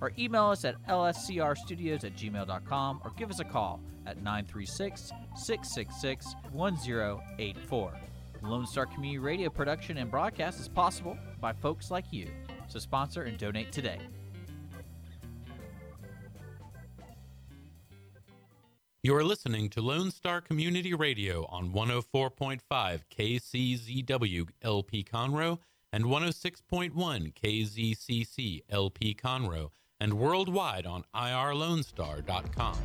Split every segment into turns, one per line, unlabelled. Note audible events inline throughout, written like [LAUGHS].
or email us at lscrstudios at gmail.com or give us a call at 936 666 1084. Lone Star Community Radio production and broadcast is possible by folks like you. So sponsor and donate today.
You're listening to Lone Star Community Radio on 104.5 KCZW LP Conroe and 106.1 KZCC LP Conroe and worldwide on irlonestar.com.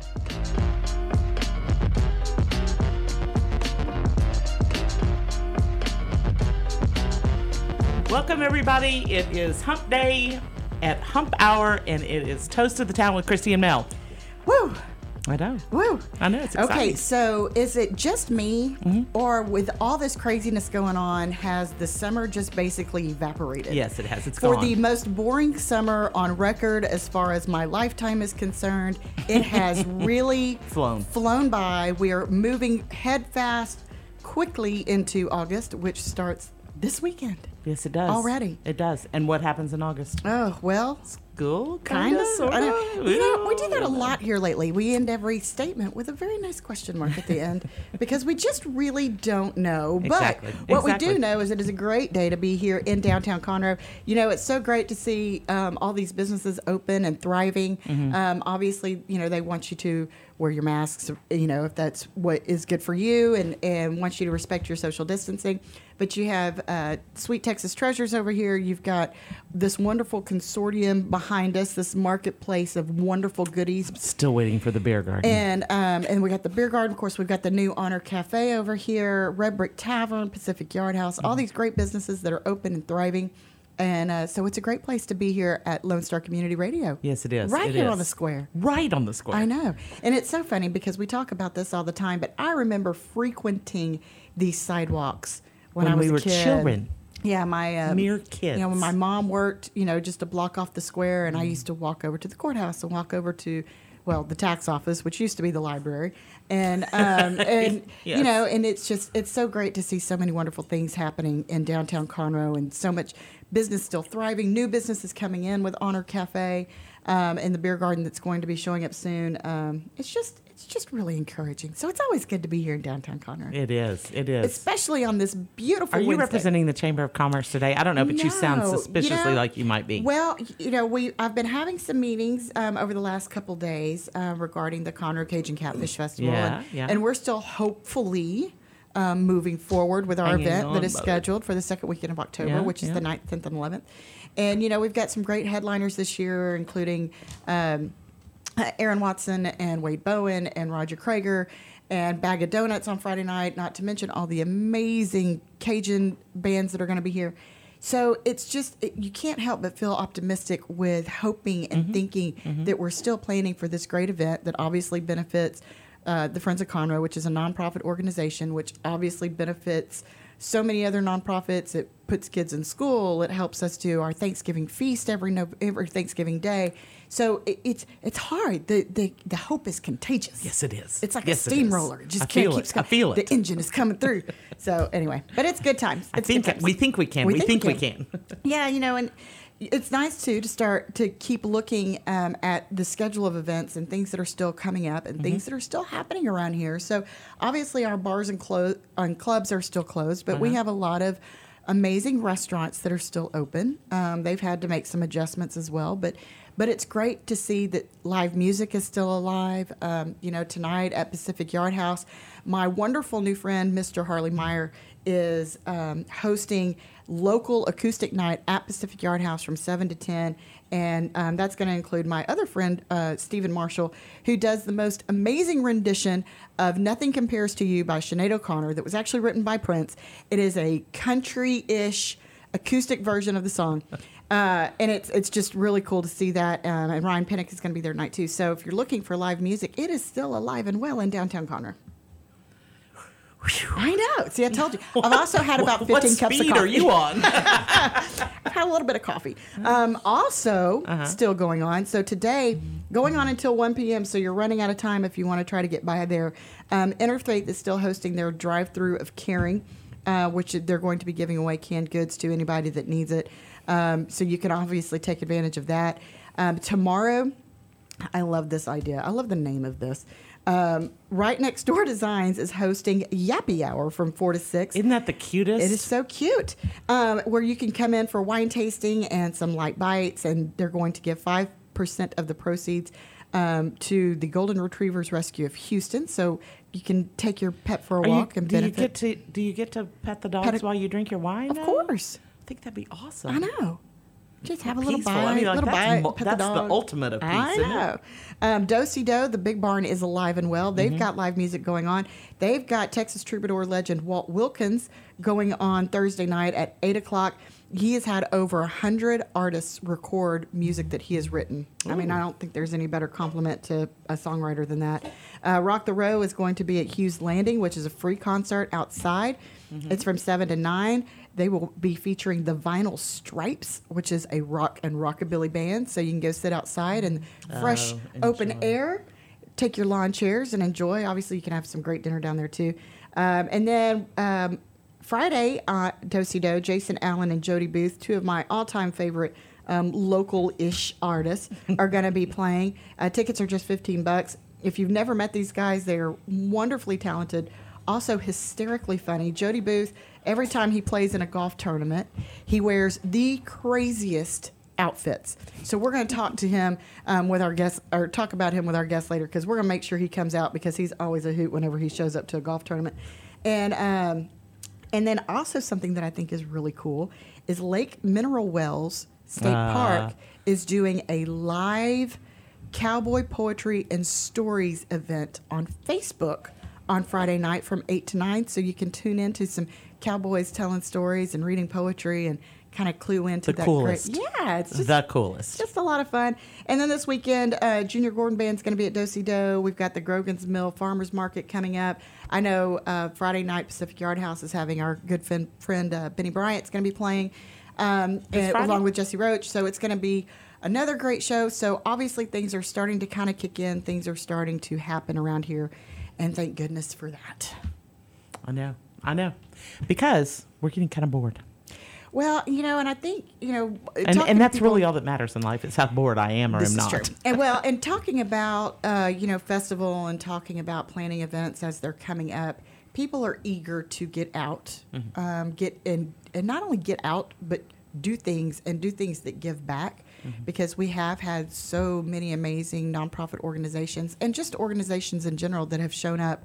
Welcome, everybody. It is Hump Day at Hump Hour, and it is Toast of the Town with Christy and Mel.
Woo!
I know.
Woo!
I know. It's exciting.
Okay, so is it just me, mm-hmm. or with all this craziness going on, has the summer just basically evaporated?
Yes, it has. It's
For
gone.
For the most boring summer on record, as far as my lifetime is concerned, it has [LAUGHS] really
Flown.
flown by. We are moving head fast, quickly into August, which starts this weekend.
yes, it does.
Already.
It does. And what happens in August?
Oh well,
School?
Kind of,
sort of.
You know, we do that a lot here lately. We end every statement with a very nice question mark at the [LAUGHS] end because we just really don't know.
Exactly.
But what we do know is it is a great day to be here in downtown Conroe. You know, it's so great to see um, all these businesses open and thriving.
Mm-hmm.
Um, obviously, you know, they want you to wear your masks, you know, if that's what is good for you and, and want you to respect your social distancing. But you have uh, Sweet Texas Treasures over here. You've got this wonderful consortium behind us, this marketplace of wonderful goodies.
Still waiting for the beer garden.
And um, and we got the beer garden. Of course, we've got the new Honor Cafe over here, Red Brick Tavern, Pacific Yard House. All these great businesses that are open and thriving. And uh, so it's a great place to be here at Lone Star Community Radio.
yes, it is.
Right
It
here
is.
on the square.
Right on the square.
I know. And it's so funny because we talk about this all the time, but I remember frequenting these sidewalks when,
When
I was
we
a
were
kid.
children.
Yeah, my um,
Mere
You know, when my mom worked, you know, just a block off the square, and I used to walk over to the courthouse and walk over to, well, the tax office, which used to be the library, and [LAUGHS] um, and
Yes.
you know, and it's just it's so great to see so many wonderful things happening in downtown Conroe, and so much business still thriving, new businesses coming in with Honor Cafe, um, and the beer garden that's going to be showing up soon. Um, it's just it's just really encouraging. So it's always good to be here in downtown Conroe,
It is. It is.
especially on this beautiful.
Are you
Wednesday.
representing the Chamber of Commerce today? I don't know, but you sound
No, you
suspiciously
know,
like you might be.
Well, you know, we I've been having some meetings um, over the last couple days uh, regarding the Conroe Cajun Catfish Festival,
Yeah,
and,
yeah.
and we're still hopefully. Um, moving forward with our
Hanging
event that is scheduled for the second weekend of October,
Yeah,
which is
yeah.
the 9th, 10th, and 11th. And, you know, we've got some great headliners this year, including um, uh, Aaron Watson and Wade Bowen and Roger Creager and Bag of Donuts on Friday night, not to mention all the amazing Cajun bands that are going to be here. So it's just, it, you can't help but feel optimistic with hoping and thinking that we're still planning for this great event that obviously benefits uh, the Friends of Conroe, which is a nonprofit organization, which obviously benefits so many other nonprofits. It puts kids in school. It helps us do our Thanksgiving feast every no, every Thanksgiving day. So it, it's it's hard. The, the the hope is contagious.
Yes, it is.
It's like
Yes,
a steamroller. It just
I
can't keep.
I feel it.
The engine is coming through. [LAUGHS] so anyway, but it's good times.
I
It's good
think
times.
we think we can. We, think, we can. [LAUGHS]
Yeah, you know, and it's nice too to start to keep looking um, at the schedule of events and things that are still coming up and things that are still happening around here. So obviously, our bars and, clo- and clubs are still closed, but we have a lot of amazing restaurants that are still open. Um, they've had to make some adjustments as well, but. But it's great to see that live music is still alive. Um, you know, tonight at Pacific Yard House, my wonderful new friend, Mr. Harley Meyer, is um, hosting local acoustic night at Pacific Yard House from 7 to 10. And um, that's going to include my other friend, uh, Stephen Marshall, who does the most amazing rendition of Nothing Compares to You by Sinead O'Connor that was actually written by Prince. It is a country ish acoustic version of the song. [LAUGHS] Uh, and it's it's just really cool to see that. Um, and Ryan Pinnock is going to be there tonight too. So if you're looking for live music, it is still alive and well in downtown Conroe. I know. See, I told you. [LAUGHS] I've also had about 15
what
cups of
speed
coffee.
are you on?
I've [LAUGHS] had a little bit of coffee. Um, also,
Uh-huh.
still going on. So today, going on until 1 p.m. So you're running out of time if you want to try to get by there. Um, Interfaith is still hosting their drive-through of caring, uh, which they're going to be giving away canned goods to anybody that needs it. Um, so you can obviously take advantage of that. Um, tomorrow, I love this idea. I love the name of this. Um, right next door designs is hosting Yappy Hour from four to six.
Isn't that the cutest?
It is so cute. Um, where you can come in for wine tasting and some light bites, and they're going to give 5% of the proceeds um, to the Golden Retrievers Rescue of Houston. So you can take your pet for a
Are you-
walk and
do you
benefit.
get to do you get to pet the dogs
Pet a-
while you drink your wine?
of
now?
course.
I think that'd be awesome.
I know. Just have a little
Peaceful.
bite.
I mean, like,
little
that's
bite.
mo-
pet
that's the
dog.
ultimate of
I
peace, isn't it?
know. Um, Dosey Doe, the big barn is alive and well.
Mm-hmm.
They've got live music going on. They've got Texas troubadour legend Walt Wilkins going on Thursday night at 8 o'clock. He has had over 100 artists record music that he has written. I mean, I don't think there's any better compliment to a songwriter than that. Uh, Rock the Row is going to be at Hughes Landing, which is a free concert outside.
Mm-hmm.
It's from 7 to 9. They will be featuring the Vinyl Stripes, which is a rock and rockabilly band. So you can go sit outside and fresh,
Oh,
open air, take your lawn chairs and enjoy. Obviously, you can have some great dinner down there too. Um, and then um, Friday, uh, Dosey Doe, Jason Allen and Jody Booth, two of my all-time favorite um, local-ish artists, [LAUGHS] are going to be playing. Uh, tickets are just 15 bucks. If you've never met these guys, they're wonderfully talented, also hysterically funny. Jody Booth, every time he plays in a golf tournament, he wears the craziest outfits. So we're going to talk to him um, with our guest, or talk about him with our guest later, because we're going to make sure he comes out because he's always a hoot whenever he shows up to a golf tournament. And um, and then also something that I think is really cool is Lake Mineral Wells State
Ah.
Park is doing a live cowboy poetry and stories event on Facebook on Friday night from 8 to 9. So you can tune in to some cowboys telling stories and reading poetry and kind of clue into
The
that
coolest.
great. Yeah, it's just
the coolest.
just a lot of fun. And then this weekend, uh, Junior Gordon Band's going to be at Dosey Doe. We've got the Grogan's Mill Farmers Market coming up. I know uh, Friday night Pacific Yard House is having our good friend, friend uh, Benny Bryant's going to be playing um, and- along with Jesse Roach. So it's going to be another great show. So obviously things are starting to kind of kick in. Things are starting to happen around here. And thank goodness for that.
I know. I know. Because we're getting kind of bored.
Well, you know, and I think, you know,
And, and that's
people-
really all that matters in life is how bored I am or am not.
true. And well, and talking about uh, you know festival and talking about planning events as they're coming up, people are eager to get out,
Mm-hmm.
um, get and and not only get out, but do things and do things that give back.
Mm-hmm.
Because we have had so many amazing nonprofit organizations and just organizations in general that have shown up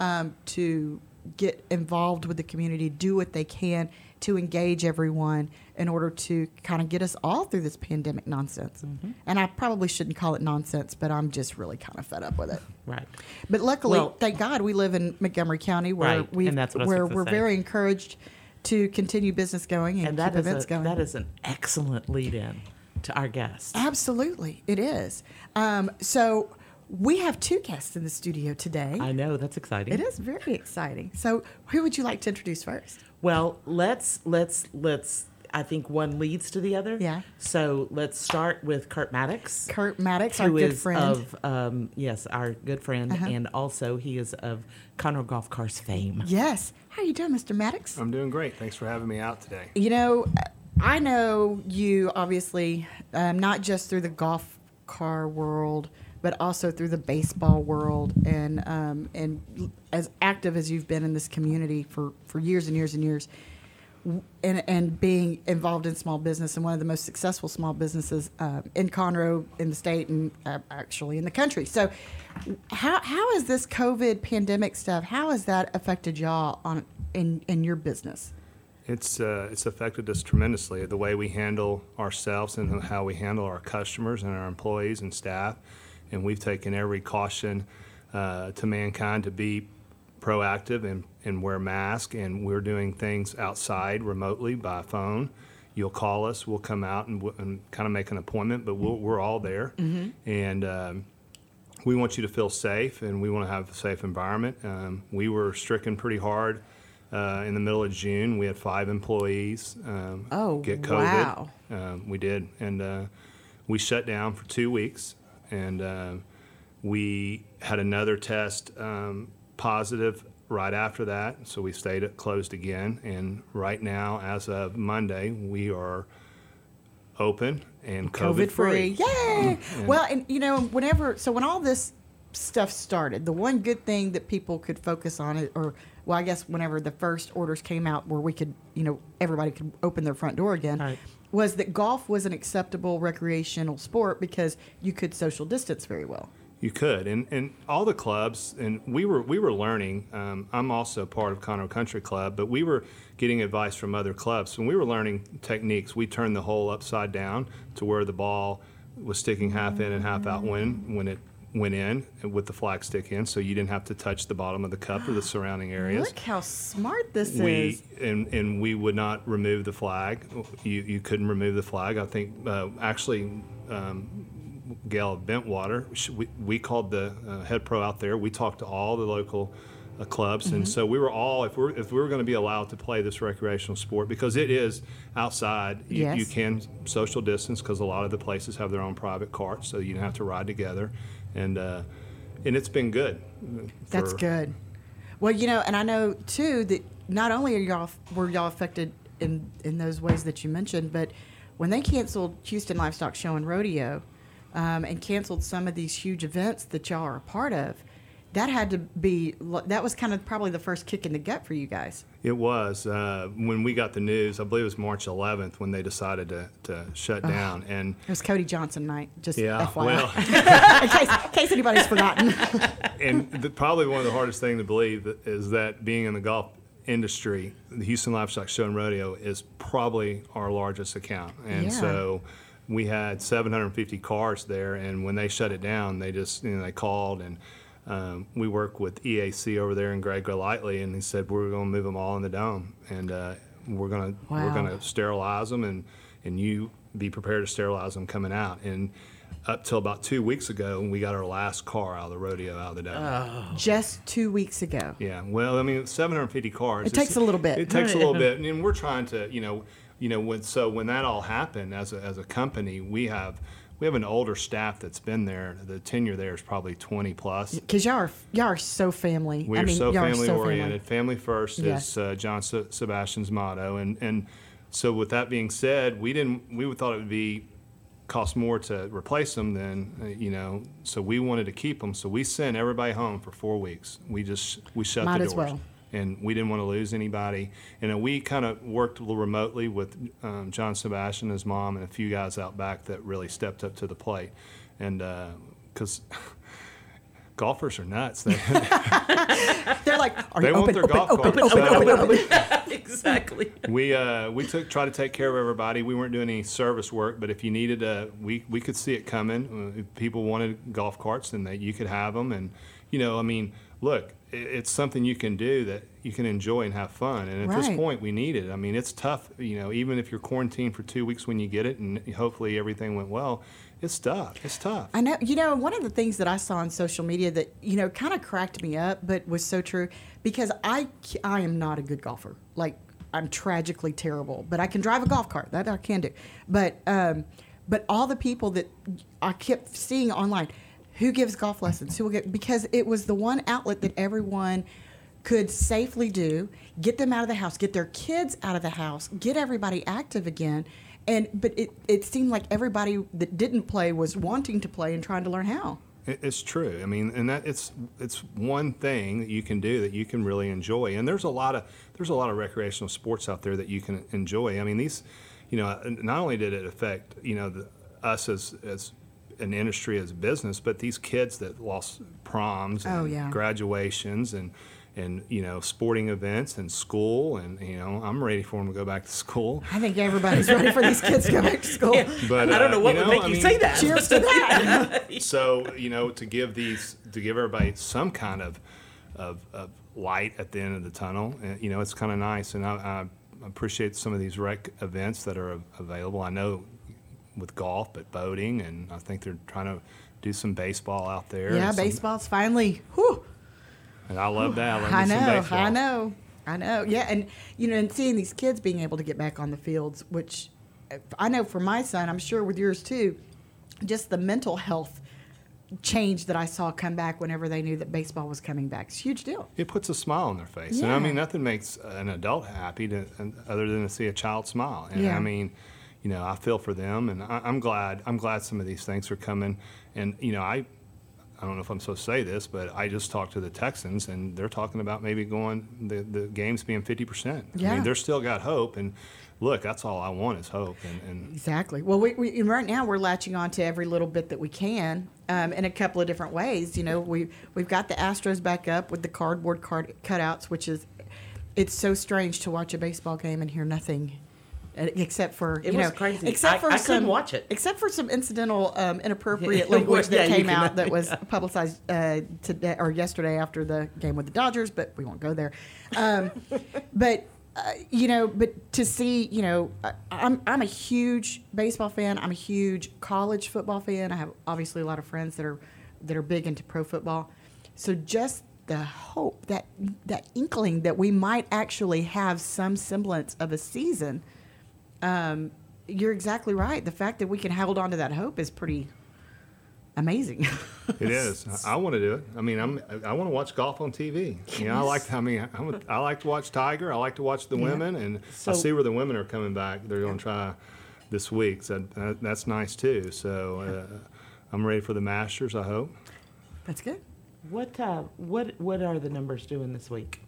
um, to get involved with the community, do what they can to engage everyone in order to kind of get us all through this pandemic nonsense.
Mm-hmm.
And I probably shouldn't call it nonsense, but I'm just really kind of fed up with it.
Right.
But luckily,
Well-
thank God, we live in Montgomery County where
Right,
we
and that's what I was
where we're
say.
very encouraged to continue business going and,
And
keep events
a,
going.
that is an excellent lead in to our guest.
Absolutely, it is. Um, so we have two guests in the studio today.
I know. That's exciting.
It is very exciting. So who would you like to introduce first?
Well, let's let's let's. I think one leads to the other.
Yeah.
So let's start with Kurt Maddox.
Kurt Maddox, our good
is
friend.
of um, yes, our good friend,
Uh-huh.
and also he is of Conroe Golf Cars fame.
yes. How are you doing, Mr. Maddox?
I'm doing great. Thanks for having me out today.
You know, I know you obviously um, not just through the golf car world, but also through the baseball world, and um, and as active as you've been in this community for, for years and years and years, and and being involved in small business and one of the most successful small businesses uh, in Conroe, in the state, and uh, actually in the country. So, how how has this COVID pandemic stuff? How has that affected y'all on in in your business?
It's uh, it's affected us tremendously the way we handle ourselves and how we handle our customers and our employees and staff, and we've taken every caution uh, to mankind to be proactive and, and wear masks, and we're doing things outside remotely by phone. You'll call us, we'll come out and, and kind of make an appointment, but we'll, we're all there, and um, we want you to feel safe and we want to have a safe environment. Um, we were stricken pretty hard uh, in the middle of June. We had five employees um,
Oh,
get COVID.
wow.
Um, we did, and uh, we shut down for two weeks, and uh, we had another test um, positive right after that. So we stayed closed again, and right now, as of Monday, we are open and COVID,
COVID free. Yay!
And-
Well, and you know, whenever so when all this stuff started, the one good thing that people could focus on it, or well, I guess whenever the first orders came out, where we could, you know, everybody could open their front door again,
Right.
was that golf was an acceptable recreational sport because you could social distance very well.
You could, and and all the clubs, and we were we were learning. Um, I'm also part of Conroe Country Club, but we were getting advice from other clubs. When we were learning techniques, we turned the hole upside down to where the ball was sticking half in and half out when when it went in with the flag stick in, so you didn't have to touch the bottom of the cup or the [GASPS] surrounding areas
Look how smart this
we
is.
and and we would not remove the flag. You you couldn't remove the flag. I think uh, actually. Um, Gail Bentwater, we, we called the uh, head pro out there. We talked to all the local uh, clubs,
Mm-hmm.
and so we were all if we're if we were going to be allowed to play this recreational sport because it is outside. You, you can social distance because a lot of the places have their own private carts, so you don't have to ride together, and uh, and it's been good.
That's good. Well, you know, and I know too that not only are y'all were y'all affected in in those ways that you mentioned, but when they canceled Houston Livestock Show and Rodeo, um, and canceled some of these huge events that y'all are a part of, that had to be that was kind of probably the first kick in the gut for you guys.
It was uh, when we got the news. I believe it was March 11th when they decided to, to shut down. And
It was Cody Johnson night, just
yeah,
FYI,
well, [LAUGHS] [LAUGHS]
in, case, in case anybody's forgotten. [LAUGHS]
and the, probably one of the hardest thing to believe is that being in the golf industry, the Houston Livestock Show and Rodeo is probably our largest account. And
Yeah.
so we had 750 cars there, and when they shut it down, they just you know they called and. Um, we work with EAC over there and Greg Golightly, and he said we're going to move them all in the dome, and uh, we're going to we're going to sterilize them, and and you be prepared to sterilize them coming out. And up till about two weeks ago, when we got our last car out of the rodeo out of the dome.
just two weeks ago.
Yeah, well, I mean, 750 cars.
It takes a little bit.
It takes a little [LAUGHS] bit, and we're trying to, you know, you know, when so when that all happened as a, as a company, we have we have an older staff that's been there. The tenure there is probably 20 plus.
Because y'all are y'all are so family.
We're
mean,
so
y'all are
family
so
oriented. Family first
Yes.
is uh, John Se- Sebastian's motto, and and so with that being said, we didn't we thought it would be cost more to replace them than uh, you know. So we wanted to keep them. So we sent everybody home for four weeks. We just we shut
Might
the
as
doors.
well.
And we didn't want to lose anybody. And we kind of worked a little remotely with um, John Sebastian, his mom, and a few guys out back that really stepped up to the plate. And because [LAUGHS] golfers are nuts, they, [LAUGHS]
They're like, are
they
you
want
open,
their
open,
golf
open, open,
So-
open, open, [LAUGHS]
exactly.
we uh, we took try to take care of everybody. We weren't doing any service work, but if you needed a, we we could see it coming. Uh, If people wanted golf carts, then that you could have them. And you know, I mean, look, it's something you can do that you can enjoy and have fun. And at this point, we need it. I mean, it's tough. You know, even if you're quarantined for two weeks when you get it, and hopefully everything went well, it's tough. It's tough.
I know. You know, one of the things that I saw on social media that you know kind of cracked me up, but was so true because I I am not a good golfer. Like I'm tragically terrible, but I can drive a golf cart. That I can do. But um, but all the people that I kept seeing online, who gives golf lessons? Who will get? Because it was the one outlet that everyone could safely do, get them out of the house, get their kids out of the house, get everybody active again. And but it, it seemed like everybody that didn't play was wanting to play and trying to learn how.
It's true. I mean, and that it's it's one thing that you can do that you can really enjoy. And there's a lot of there's a lot of recreational sports out there that you can enjoy. I mean, these, you know, not only did it affect you know the, us as as an industry as a business, but these kids that lost proms and
Oh, yeah.
graduations and and you know sporting events and school and you know I'm ready for them to go back to school.
I think everybody's ready for these kids to go back to school. [LAUGHS]
But
I don't
uh,
know what
you
would
know,
make
I
you
mean,
say that.
Cheers to that. [LAUGHS]
so you know to give these to give everybody some kind of of, of light at the end of the tunnel uh, you know it's kind of nice and I, I appreciate some of these rec events that are available i know with golf but boating and i think they're trying to do some baseball out there.
Yeah,
some-
baseball's finally. Whew,
And I love that. I,
I know. I know, I know. Yeah, and you know, and seeing these kids being able to get back on the fields, which uh, I know for my son, I'm sure with yours too, just the mental health change that I saw come back whenever they knew that baseball was coming back. It's a huge deal.
It puts a smile on their face, and I mean nothing makes an adult happy to, other than to see a child smile. And
Yeah.
I mean, you know, I feel for them, and I, I'm glad. I'm glad some of these things are coming. And you know, I, I don't know if I'm supposed to say this, but I just talked to the Texans, and they're talking about maybe going the the games being 50 percent. I mean, they're still got hope, and look, that's all I want is hope. And, and
Exactly. Well, we, we and right now we're latching on to every little bit that we can um, in a couple of different ways. You know, we we've got the Astros back up with the cardboard card cutouts, which is it's so strange to watch a baseball game and hear nothing. Uh, Except for
It
you
was
know,
crazy.
Except
I-
for
I
some,
couldn't watch it.
Except for some incidental, um, inappropriate [LAUGHS]
Yeah,
language that
yeah, you
came
can-
out that [LAUGHS] was publicized uh, today or yesterday after the game with the Dodgers. But we won't go there. Um, [LAUGHS] but uh, you know, but to see, you know, I, I'm I'm a huge baseball fan. I'm a huge college football fan. I have obviously a lot of friends that are that are big into pro football. So just the hope that that inkling that we might actually have some semblance of a season. Um, you're exactly right. The fact that we can hold on to that hope is pretty amazing. [LAUGHS]
It is. I, I want to do it. I mean, I'm. I want to watch golf on TV. You know, I like. I mean, I'm a, I like to watch Tiger. I like to watch the women, and
So-
I see where the women are coming back. They're going to try this week. So that, that's nice too. So uh, I'm ready for the Masters. I hope.
That's good.
What uh, what what are the numbers doing this week?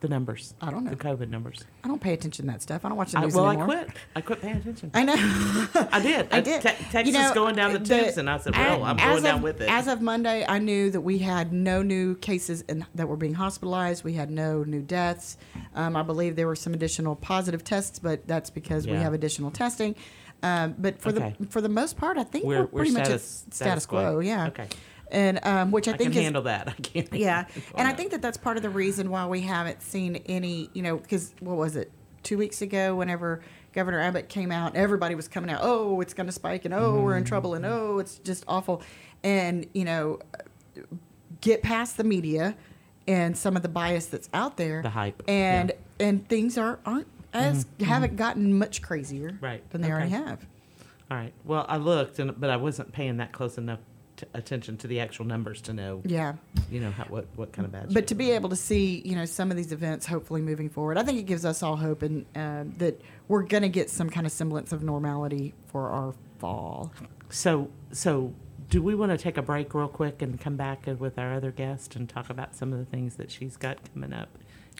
The numbers.
I don't know.
The COVID numbers.
I don't pay attention to that stuff. I don't watch the
I,
news
well,
anymore.
I quit. I quit paying attention.
I know. [LAUGHS]
I did. [LAUGHS]
I did.
Te-
You
Texas
know,
going down the tubes, and I said, "Well, I'm
as
going down with it."
As of Monday, I knew that we had no new cases in, that were being hospitalized. We had no new deaths. Um, I believe there were some additional positive tests, but that's because we have additional testing. Um, but for
Okay.
the for the most part, I think we're,
We're- we're
pretty much at
status-
status,
status quo.
quo. Yeah.
Okay.
And um, which I,
I
think
can
is
handle that. [LAUGHS] I can.
yeah, and I think that that's part of the reason why we haven't seen any, you know, because what was it, two weeks ago, whenever Governor Abbott came out, everybody was coming out, oh, it's going to spike, and oh, we're in mm-hmm. trouble, and oh, it's just awful, and you know, get past the media and some of the bias that's out there,
The hype,
and
yeah.
and things are aren't as mm-hmm. haven't mm-hmm. gotten much crazier,
Right,
than they already have.
All right. Well, I looked, and but I wasn't paying that close enough t- attention to the actual numbers to know,
Yeah.
you know, how, what what kind of bad.
but to be able to see you know some of these events hopefully moving forward i think it gives us all hope and um, that we're going to get some kind of semblance of normality for our fall
So, so do we want to take a break real quick and come back with our other guest and talk about some of the things that she's got coming up,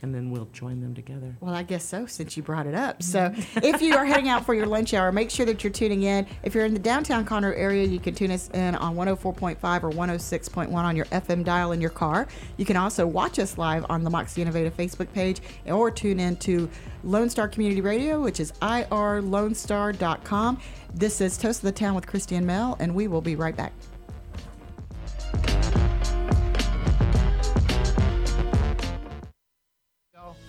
and then we'll join them together.
well i guess so since you brought it up. So if you are heading out for your lunch hour make sure that you're tuning in. If you're in the downtown conroe area you can tune us in on 104.5 or 106.1 on your fm dial in your car. You can also watch us live on the moxie innovative facebook page or tune in to lone star community radio which is irlonestar.com this is toast of the town with christian mel and we will be right back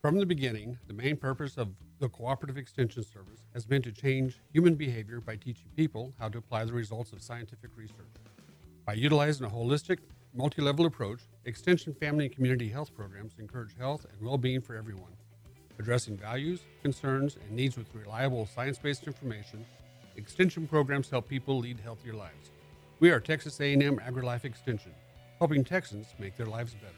From the beginning, the main purpose of the Cooperative Extension Service has been to change human behavior by teaching people how to apply the results of scientific research. By utilizing a holistic, multi level approach, Extension family and community health programs encourage health and well being for everyone. Addressing values, concerns, and needs with reliable science based information, Extension programs help people lead healthier lives. We are Texas A&M AgriLife Extension, helping Texans make their lives better.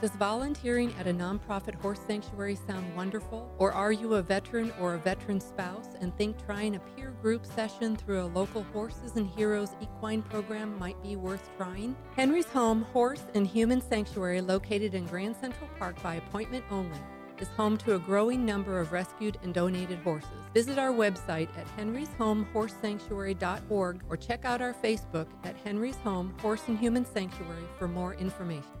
Does volunteering at a nonprofit horse sanctuary sound wonderful? Or are you a veteran or a veteran spouse and think trying a peer group session through a local Horses and Heroes equine program might be worth trying? Henry's Home Horse and Human Sanctuary, located in Grand Central Park by appointment only, is home to a growing number of rescued and donated horses. Visit our website at henryshomehorsesanctuary.org or check out our Facebook at Henry's Home Horse and Human Sanctuary for more information.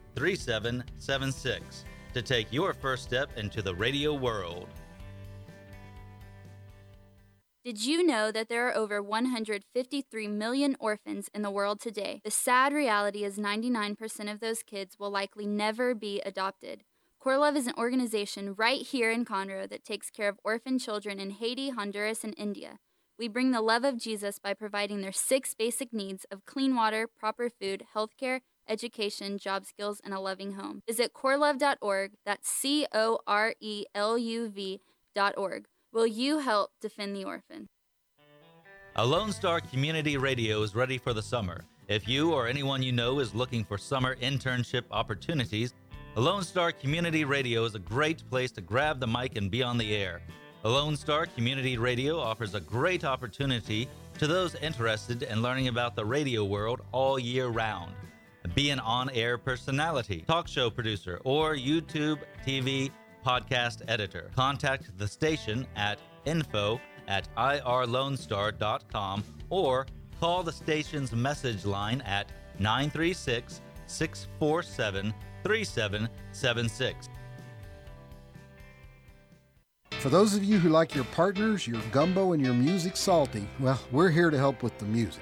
3776 to take your first step into the radio world.
Did you know that there are over 153 million orphans in the world today? The sad reality is 99% of those kids will likely never be adopted. CoreLuv is an organization right here in Conroe that takes care of orphan children in Haiti, Honduras, and India. We bring the love of Jesus by providing their six basic needs of clean water, proper food, healthcare, education, job skills, and a loving home. Visit coreluv.org. That's C O R E L U V.org. Will you help defend the orphan?
A Lone Star Community Radio is ready for the summer. If you or anyone you know is looking for summer internship opportunities, a Lone Star Community Radio is a great place to grab the mic and be on the air. A Lone Star Community Radio offers a great opportunity to those interested in learning about the radio world all year round. Be an on air personality, talk show producer, or YouTube, TV, podcast editor. Contact the station at info at irlonestar.com or call the station's message line at 936 647 3776.
For those of you who like your partners, your gumbo, and your music salty, well, we're here to help with the music.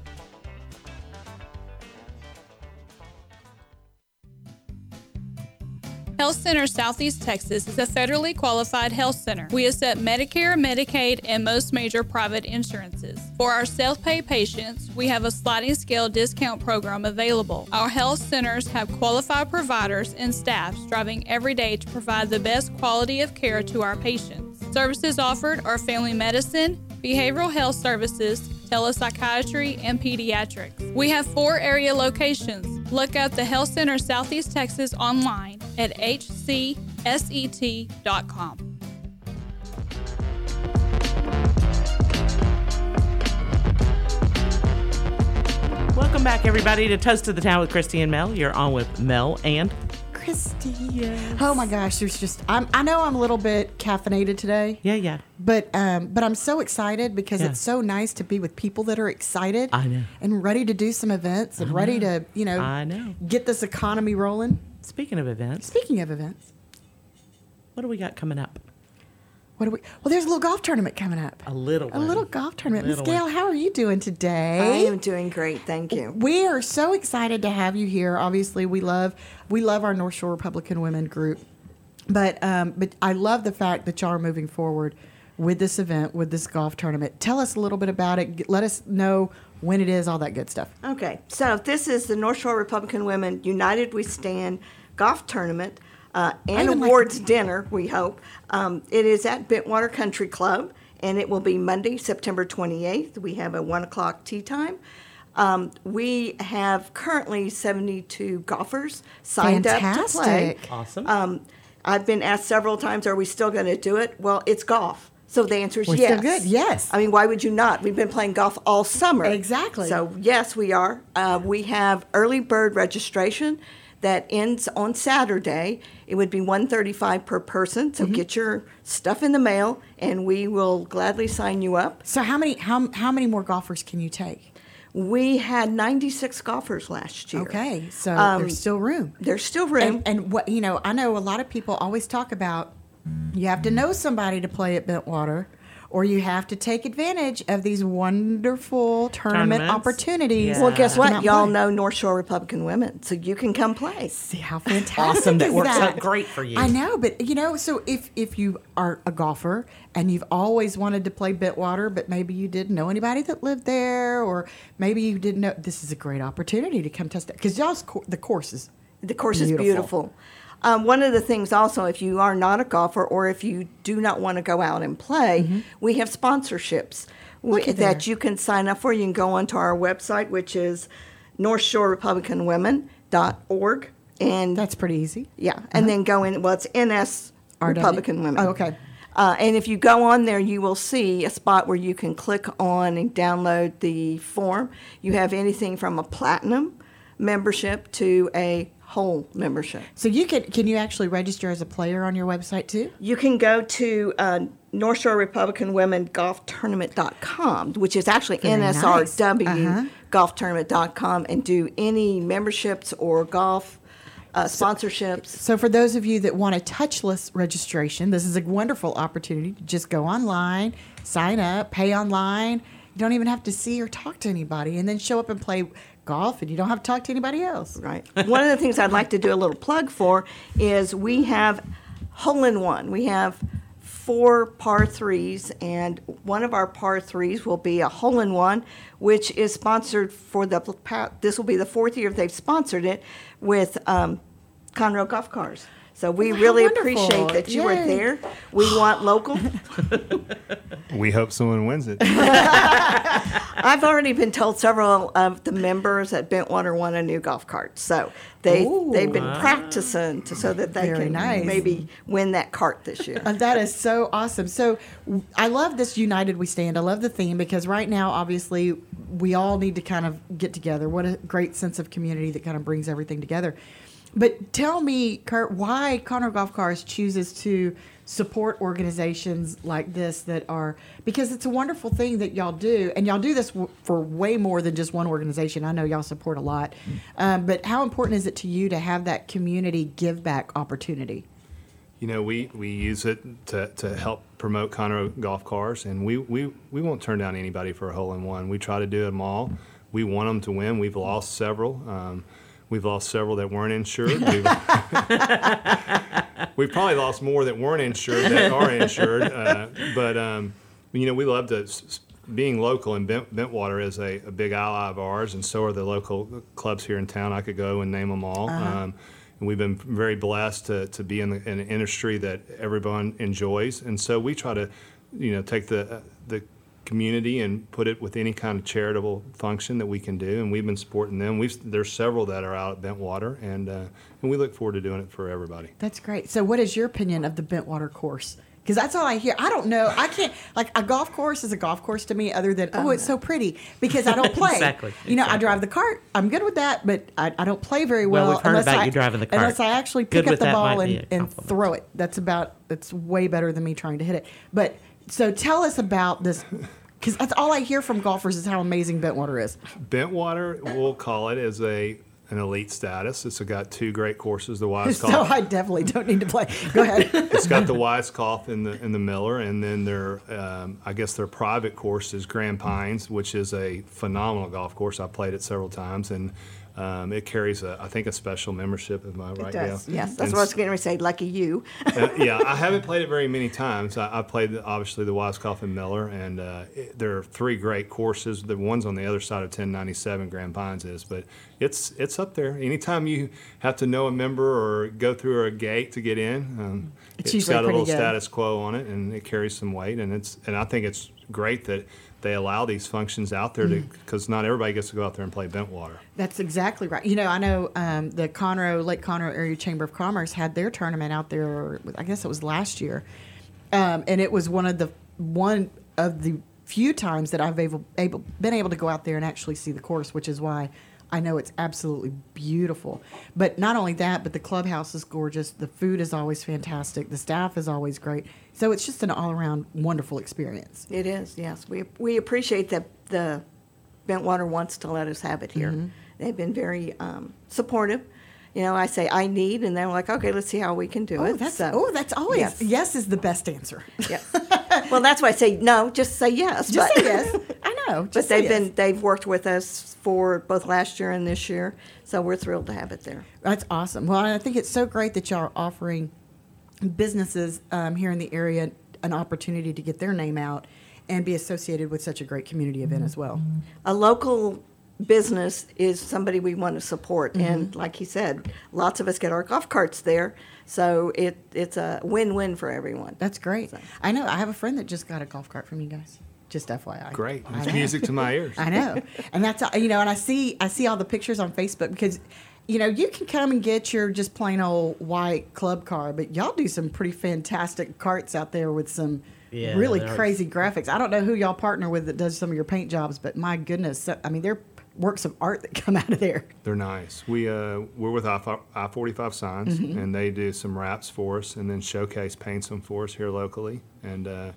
Health Center Southeast Texas is a federally qualified health center. We accept Medicare, Medicaid, and most major private insurances. For our self pay patients, we have a sliding scale discount program available. Our health centers have qualified providers and staff striving every day to provide the best quality of care to our patients. Services offered are family medicine, behavioral health services, telepsychiatry, and pediatrics. We have four area locations. Look up the Health Center Southeast Texas online at hcset.com.
Welcome back, everybody, to Toast to the Town with Christy and Mel. You're on with Mel and
Christy. Oh my gosh, there's just I'm, I know I'm a little bit caffeinated today.
Yeah, yeah.
But um, but I'm so excited because
Yeah.
it's so nice to be with people that are excited.
I know.
And ready to do some events and
I
ready
know.
to you know
I know.
get this economy rolling.
Speaking of events,
Speaking of events,
what do we got coming up?
What do we? Well, there's a little golf tournament coming up.
A little
A little golf tournament. Miss
Little
Gail, how are you doing today?
I am doing great, thank you.
We are so excited to have you here. Obviously, we love we love our North Shore Republican Women group, but um, but I love the fact that y'all are moving forward with this event, with this golf tournament. Tell us a little bit about it. Let us know when it is, all that good stuff.
Okay, so this is the North Shore Republican Women United We Stand golf tournament uh, and
even like-
awards dinner, we hope. Um, it is at Bentwater Country Club, and it will be Monday, September 28th. We have a 1 o'clock tee time. Um, we have currently 72 golfers signed up to play.
Fantastic.
Awesome.
Um, I've been asked several times, are we still going to do it? Well, it's golf. So the answer is
We're
yes.
still good, yes.
I mean, why would you not? We've been playing golf all summer.
Exactly.
So yes, we are. Uh, we have early bird registration that ends on Saturday. It would be 135 per person.
Mm-hmm.
So get your stuff in the mail, and we will gladly sign you up.
So how many how how many more golfers can you take?
We had 96 golfers last year.
Okay, so
Um,
there's still room.
There's still room.
And, and what you know, I know a lot of people always talk about you have to know somebody to play at Bentwater, or you have to take advantage of these wonderful tournament
Tournaments.
opportunities.
Well, guess what? Y'all
play.
know North Shore Republican Women, so you can come play.
See how [LAUGHS] fantastic
Awesome. That
is
works
that?
out great for you.
I know, but you know, so if if you are a golfer and you've always wanted to play Bentwater, but maybe you didn't know anybody that lived there, or maybe you didn't know, this is a great opportunity to come test it because y'all's co- the course is
The course is beautiful. Um, one of the things also, if you are not a golfer or if you do not want to go out and play, we have sponsorships we, that
there.
you can sign up for. You can go onto our website, which is North Shore Republican Women.org. And
that's pretty easy.
Yeah. And then go in, well, it's NS
RW?
Republican Women.
Oh, okay.
Uh, and if you go on there, you will see a spot where you can click on and download the form. You have anything from a platinum membership to a whole membership.
So you can can you actually register as a player on your website too?
You can go to uh, North Shore Republican Women Golf Tournament.com, which is actually
Very nice.
NSRW
Uh-huh.
Golf Tournament.com, and do any memberships or golf uh, sponsorships.
So for those of you that want a touchless registration, this is a wonderful opportunity to just go online, sign up, pay online. You don't even have to see or talk to anybody, and then show up and play golf, and you don't have to talk to anybody else.
Right. One of the things I'd like to do a little plug for is we have hole in one. We have four par threes, and one of our par threes will be a hole in one, which is sponsored for the this will be the fourth year they've sponsored it with um, Conroe Golf Cars. So we
how
really
wonderful.
appreciate that you were there. We want local. [LAUGHS]
We hope someone wins it. [LAUGHS]
I've already been told several of the members at Bentwater want a new golf cart, so they they've been
Ooh.
practicing to, so that they
Very
can
nice.
maybe win that cart this year.
Uh, [LAUGHS] that is so awesome. So I love this United We Stand. I love the theme because right now, obviously, we all need to kind of get together. What a great sense of community that kind of brings everything together. But tell me, Kurt, why Conroe Golf Cars chooses to support organizations like this that are because it's a wonderful thing that y'all do, and y'all do this w- for way more than just one organization. I know y'all support a lot, um, but how important is it to you to have that community give back opportunity?
You know, we, we use it to, to help promote Conroe golf cars, and we, we, we won't turn down anybody for a hole in one. We try to do them all. We want them to win. We've lost several. Um, we've lost several that weren't insured. We've, [LAUGHS] we've probably lost more that weren't insured that are insured. Uh, but um, you know, we love to. Being local and Bent, Bentwater is a, a big ally of ours, and so are the local clubs here in town. I could go and name them all.
Uh-huh.
Um, and we've been very blessed to, to be in, the, in an industry that everyone enjoys. And so we try to, you know, take the, uh, the community and put it with any kind of charitable function that we can do. And we've been supporting them. We've, there's several that are out at Bentwater, and, uh, and we look forward to doing it for everybody.
That's great. So, what is your opinion of the Bentwater course? Because that's all I hear. I don't know. I can't like a golf course is a golf course to me, other than oh, it's so pretty because I don't play.
Exactly,
You know, I drive the cart. I'm good with that, but I, I don't play very
Well,
well.
we've heard
unless
about
I,
you driving the cart.
Unless I actually
Good
pick up the ball and, and throw it. That's about. That's way better than me trying to hit it. But so tell us about this. Because that's all I hear from golfers is how amazing Bentwater is.
Bentwater, we'll call it, is a an elite status. It's got two great courses. The Wise [LAUGHS]
So
Golf.
I definitely don't need to play. Go ahead. [LAUGHS]
it's got the Weiskopf in the in the Miller, and then their um, I guess their private course is Grand Pines, which is a phenomenal golf course. I played it several times, and um, it carries a I think a special membership. Am I right?
It does.
Gail?
Yes, that's
And
what I was going to say. Lucky you.
uh, yeah, I [LAUGHS] haven't played it very many times. I, I played the, obviously the Weiskopf and Miller, and uh, it, there are three great courses. The one's on the other side of 1097 Grand Pines is, but it's it's up there. Anytime you have to know a member or go through a gate to get in, um,
It's
it's got a little
good.
status quo on it, and it carries some weight. And it's and I think it's great that they allow these functions out there
Mm.
because not everybody gets to go out there and play Bentwater.
That's exactly right. You know, I know um, the Conroe Lake Conroe Area Chamber of Commerce had their tournament out there. I guess it was last year, um, and it was one of the one of the few times that I've able, able been able to go out there and actually see the course, which is why I know it's absolutely beautiful. But not only that, but the clubhouse is gorgeous. The food is always fantastic. The staff is always great. So it's just an all around wonderful experience.
It is, yes. We, we appreciate that the Bentwater wants to let us have it here.
Mhm.
They've been very um, supportive. You know, I say I need, and they're like, okay, let's see how we can do
Oh,
it.
that's
So,
oh, that's always
yes.
yes. is the best answer.
Yes. [LAUGHS] well, that's why I say no. Just say yes.
Just say yes.
But they've
yes.
been they've worked with us for both last year and this year, so we're thrilled to have it there.
That's awesome. Well, I think it's so great that y'all are offering businesses um, here in the area an opportunity to get their name out and be associated with such a great community event as well.
A local business is somebody we want to support, and
Mhm.
like he said, lots of us get our golf carts there, so it it's a win-win for everyone.
That's great. I know. I have a friend that just got a golf cart from you guys. Just FYI.
Great. It's music to my [LAUGHS] ears.
I know, and that's you know, and I see I see all the pictures on Facebook because. You know, you can come and get your just plain old white club car, but y'all do some pretty fantastic carts out there with some
Yeah,
really
they're-
crazy graphics. I don't know who y'all partner with that does some of your paint jobs, but my goodness, I mean, they're works of art that [LAUGHS] come out of there.
They're nice. We uh, we're with I forty five signs,
Mhm.
and they do some wraps for us, and then Showcase paints them for us here locally. And uh,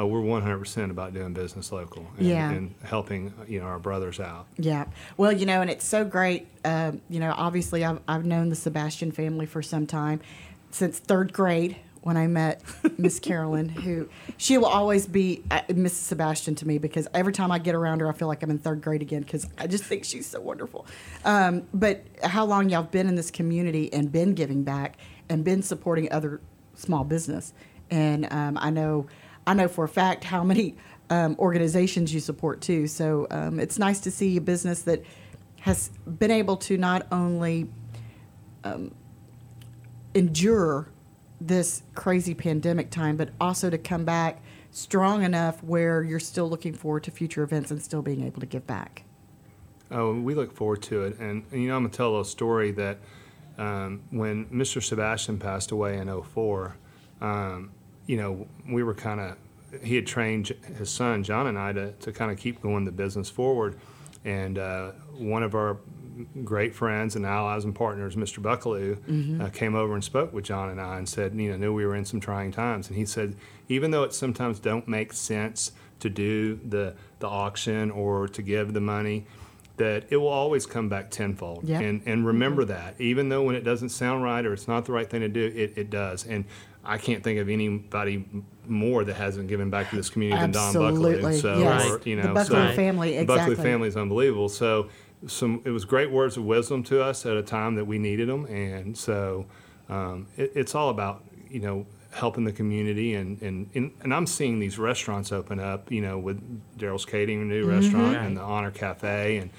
uh, we're one hundred percent about doing business local and,
Yeah.
and helping uh, you know our brothers out.
Yeah. Well, you know, and it's so great. Um, you know, obviously, I've, I've known the Sebastian family for some time, since third grade when I met Miss [LAUGHS] Carolyn, who she will always be uh, Mrs. Sebastian to me because every time I get around her, I feel like I'm in third grade again because I just think she's so wonderful. Um, but how long y'all been in this community and been giving back and been supporting other small business? And um, I know, I know for a fact how many um, organizations you support too. So um, it's nice to see a business that has been able to not only um, endure this crazy pandemic time, but also to come back strong enough where you're still looking forward to future events and still being able to give back.
Oh, we look forward to it. And, and, you know, I'm going to tell a little story that um, when Mr. Sebastian passed away in 04, um, you know, we were kind of, he had trained his son, John, and I to, to kind of keep going the business forward. And uh, one of our great friends and allies and partners, Mr. Buckalew,
Mhm.
uh, came over and spoke with John and I and said, you know, knew we were in some trying times. And he said, even though it sometimes don't make sense to do the, the auction or to give the money, that it will always come back tenfold.
Yep.
And, and remember that, even though when it doesn't sound right or it's not the right thing to do, it, it does. And I can't think of anybody more that hasn't given back to this community than Don Buckley. So,
yes.
or, you
The
know,
Buckley
so
family,
the Buckley family is unbelievable. So, some it was great words of wisdom to us at a time that we needed them, and so um, it, it's all about you know helping the community and, and and and I'm seeing these restaurants open up, you know, with Daryl's Catering, a new
Mhm.
restaurant,
Right.
and the Honor Cafe, and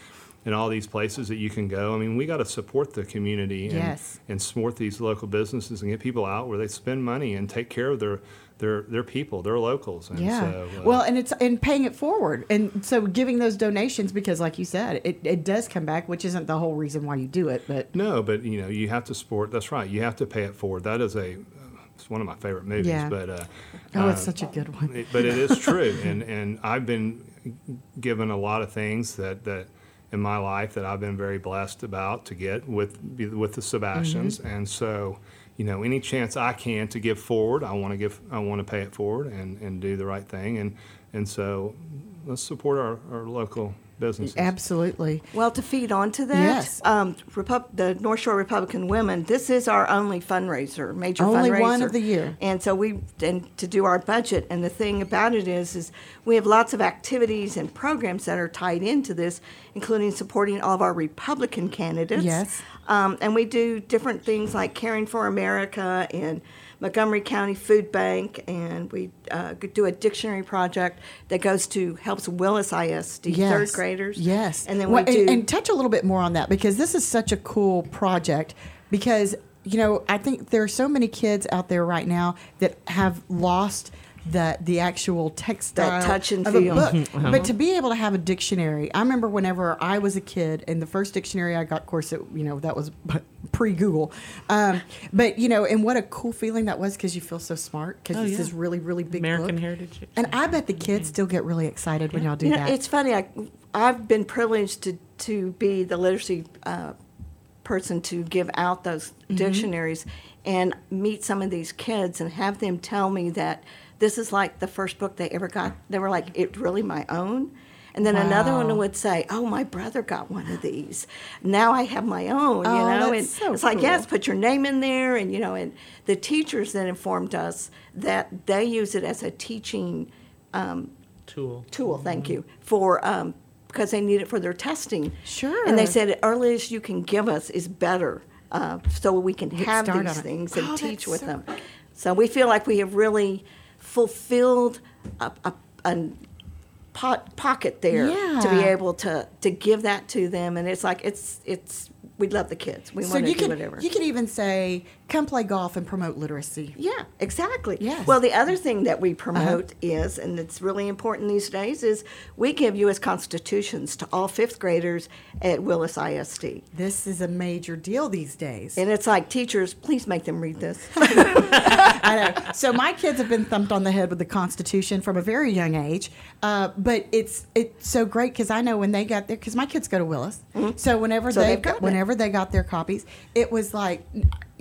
and all these places that you can go. I mean, we got to support the community and,
Yes.
and support these local businesses and get people out where they spend money and take care of their their their people, their locals. And
yeah.
So, uh,
well, and it's and paying it forward, and so giving those donations because, like you said, it, it does come back, which isn't the whole reason why you do it, but
No, but you know, you have to support. That's right. You have to pay it forward. That is a it's one of my favorite movies.
Yeah.
But uh,
Oh, it's
uh,
such a good one.
it- but it is [LAUGHS] true, and and I've been given a lot of things that that in my life that I've been very blessed about to get with with the Sebastians,
Mm-hmm.
and so. You know, any chance I can to give forward, I want to give, I want to pay it forward and, and do the right thing, and and so let's support our, our local businesses.
Absolutely.
Well, to feed onto that,
Yes.
um, Repub- the North Shore Republican Women, this is our only fundraiser, major
Only
fundraiser.
one of the year.
And so we, and to do our budget, and the thing about it is, is we have lots of activities and programs that are tied into this, including supporting all of our Republican candidates.
Yes.
Um, and we do different things like Caring for America and Montgomery County Food Bank, and we uh, do a dictionary project that goes to helps Willis ISD third graders.
Yes.
and then
Well,
we do.
and, and touch a little bit more on that because this is such a cool project because you know I think there are so many kids out there right now that have lost the the actual textile
touch and
of
feel.
a book.
Mhm. [LAUGHS]
But to be able to have a dictionary, I remember whenever I was a kid, and the first dictionary I got, of course, it, you know that was [LAUGHS] pre Google. Um, but you know, and what a cool feeling that was because you feel so smart because
Oh,
it's
yeah.
this really really big
American
book.
Heritage.
And I bet the kids still get really excited when y'all do
you know,
that.
it's funny. I, I've been privileged to to be the literacy uh, person to give out those
Mhm.
dictionaries and meet some of these kids and have them tell me that this is like the first book they ever got. They were like, "It's really my own." And then another one would say, "Oh, my brother got one of these. Now I have my own."
Oh,
you know,
that's
and
so
it's like, yes, put your name in there, and you know, and the teachers then informed us that they use it as a teaching um,
Tool.
tool, thank you, for, um, because they need it for their testing.
Sure.
And they said the earliest you can give us is better, uh, so we can
Get
have these things and
Oh,
teach with
so
them. So we feel like we have really fulfilled a, a, a pot, pocket there to be able to, to give that to them. And it's like, it's, it's, we love the kids. We
so
want to do whatever.
you can even say, "Come play golf and promote literacy."
Yeah, exactly.
Yes.
Well, the other thing that we
Uh-huh.
promote is, and it's really important these days, is we give U.S. constitutions to all fifth graders at Willis ISD.
This is a major deal these days.
And it's like, teachers, please make them read this. [LAUGHS]
I know. So my kids have been thumped on the head with the Constitution from a very young age, uh, but it's it's so great because I know when they got there because my kids go to Willis, so whenever
Mm-hmm. So
they
they've
got,
it.
whenever they got their copies, it was like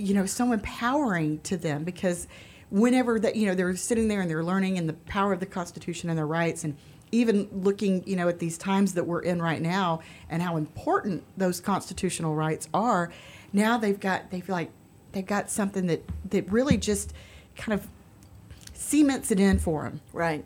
you know so empowering to them because whenever that you know they're sitting there and they're learning and the power of the Constitution and their rights and even looking you know at these times that we're in right now and how important those constitutional rights are now they've got they feel like they've got something that that really just kind of cements it in for them
right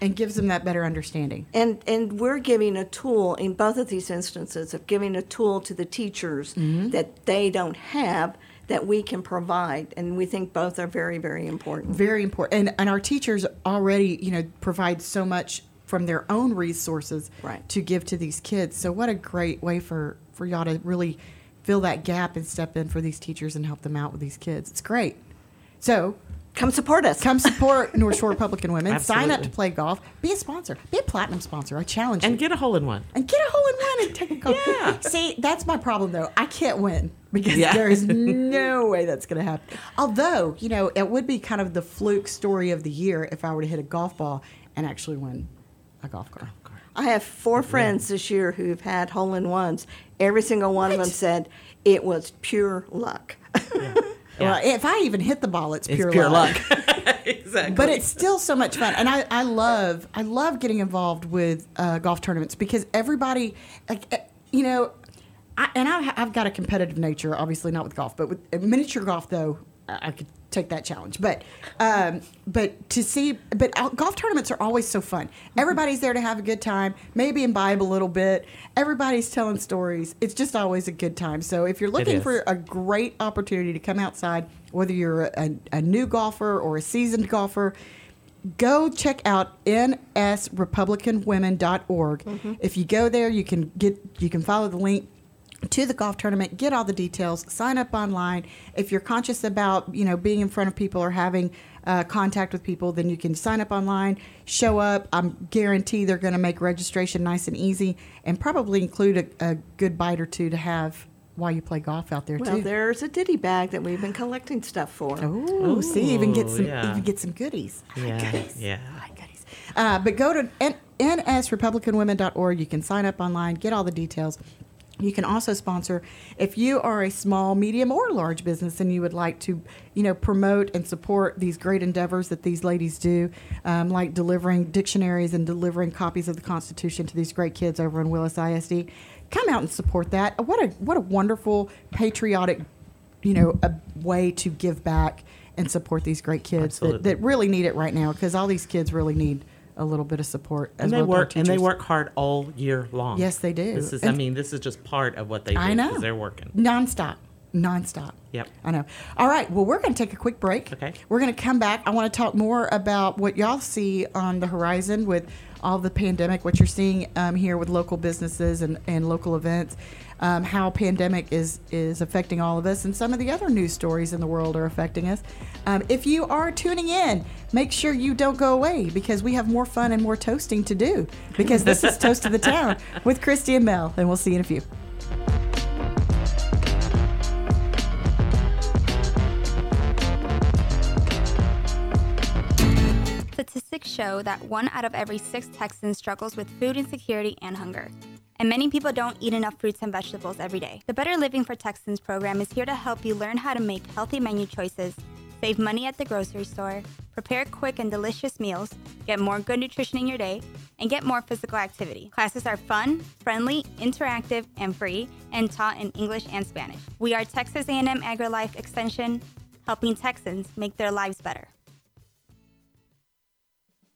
and gives them that better understanding
And and we're giving a tool in both of these instances of giving a tool to the teachers
Mm-hmm.
that they don't have that we can provide, and we think both are very very important.
very important and and our teachers already you know provide so much from their own resources
Right.
to give to these kids so what a great way for for y'all to really fill that gap and step in for these teachers and help them out with these kids it's great so
Come support us.
come support [LAUGHS] north shore republican women sign up to play golf be a sponsor be a platinum sponsor i challenge you
And get a hole in one.
and get a hole in one and take a golf.
Yeah.
See, that's my problem though. I can't win because
Yeah.
there is [LAUGHS] no way that's going to happen. Although, you know, it would be kind of the fluke story of the year if I were to hit a golf ball and actually win a golf cart.
I have four friends this year who've had hole in ones. Every single one of them said it was pure luck. [LAUGHS]
Well, if I even hit the ball, it's
It's
pure,
pure
luck. [LAUGHS]
exactly.
but it's still so much fun and I, I love i love getting involved with uh, golf tournaments because everybody like eh, you know I, and I, i've got a competitive nature obviously not with golf but with uh, miniature golf though I could take that challenge. But um, but to see but golf tournaments are always so fun. Everybody's there to have a good time maybe imbibe a little bit. Everybody's telling stories. It's just always a good time. So if you're looking for a great opportunity to come outside, whether you're a, a new golfer or a seasoned golfer, go check out nsrepublicanwomen.org. If you go there, you can get you can follow the link to the golf tournament, get all the details, sign up online. If you're conscious about you know being in front of people or having uh, contact with people, then you can sign up online, show up. I'm guarantee they're going to make registration nice and easy, and probably include a, a good bite or two to have while you play golf out there too.
Well,
too.
there's a ditty bag that we've been collecting stuff for.
Oh, see, even get some,
yeah.
even get some goodies.
Yeah, yeah.
Uh, but go to N- nsrepublicanwomen.org. You can sign up online, get all the details. You can also sponsor if you are a small, medium, or large business and you would like to, you know, promote and support these great endeavors that these ladies do, um, like delivering dictionaries and delivering copies of the Constitution to these great kids over in Willis ISD. Come out and support that. What a what a wonderful patriotic, you know, a way to give back and support these great kids that, that really need it right now because all these kids really need a little bit of support.
And they
well
work and they work hard all year long.
Yes, they do.
This is I mean, this is just part of what they do
I know.
they're working.
nonstop, nonstop.
Yep.
I know. All right. Well, we're going to take a quick break.
Okay.
We're going to come back. I want to talk more about what y'all see on the horizon with all the pandemic, what you're seeing um, here with local businesses and, and local events, um, how pandemic is is affecting all of us, and some of the other news stories in the world are affecting us. Um, if you are tuning in, make sure you don't go away because we have more fun and more toasting to do. Because this is Toast of the Town [LAUGHS] with Christy and Mel, and we'll see you in a few.
Statistics show that one out of every six Texans struggles with food insecurity and hunger. And many people don't eat enough fruits and vegetables every day. The Better Living for Texans program is here to help you learn how to make healthy menu choices, save money at the grocery store, prepare quick and delicious meals, get more good nutrition in your day, and get more physical activity. Classes are fun, friendly, interactive, and free, and taught in English and Spanish. We are Texas A&M AgriLife Extension, helping Texans make their lives better.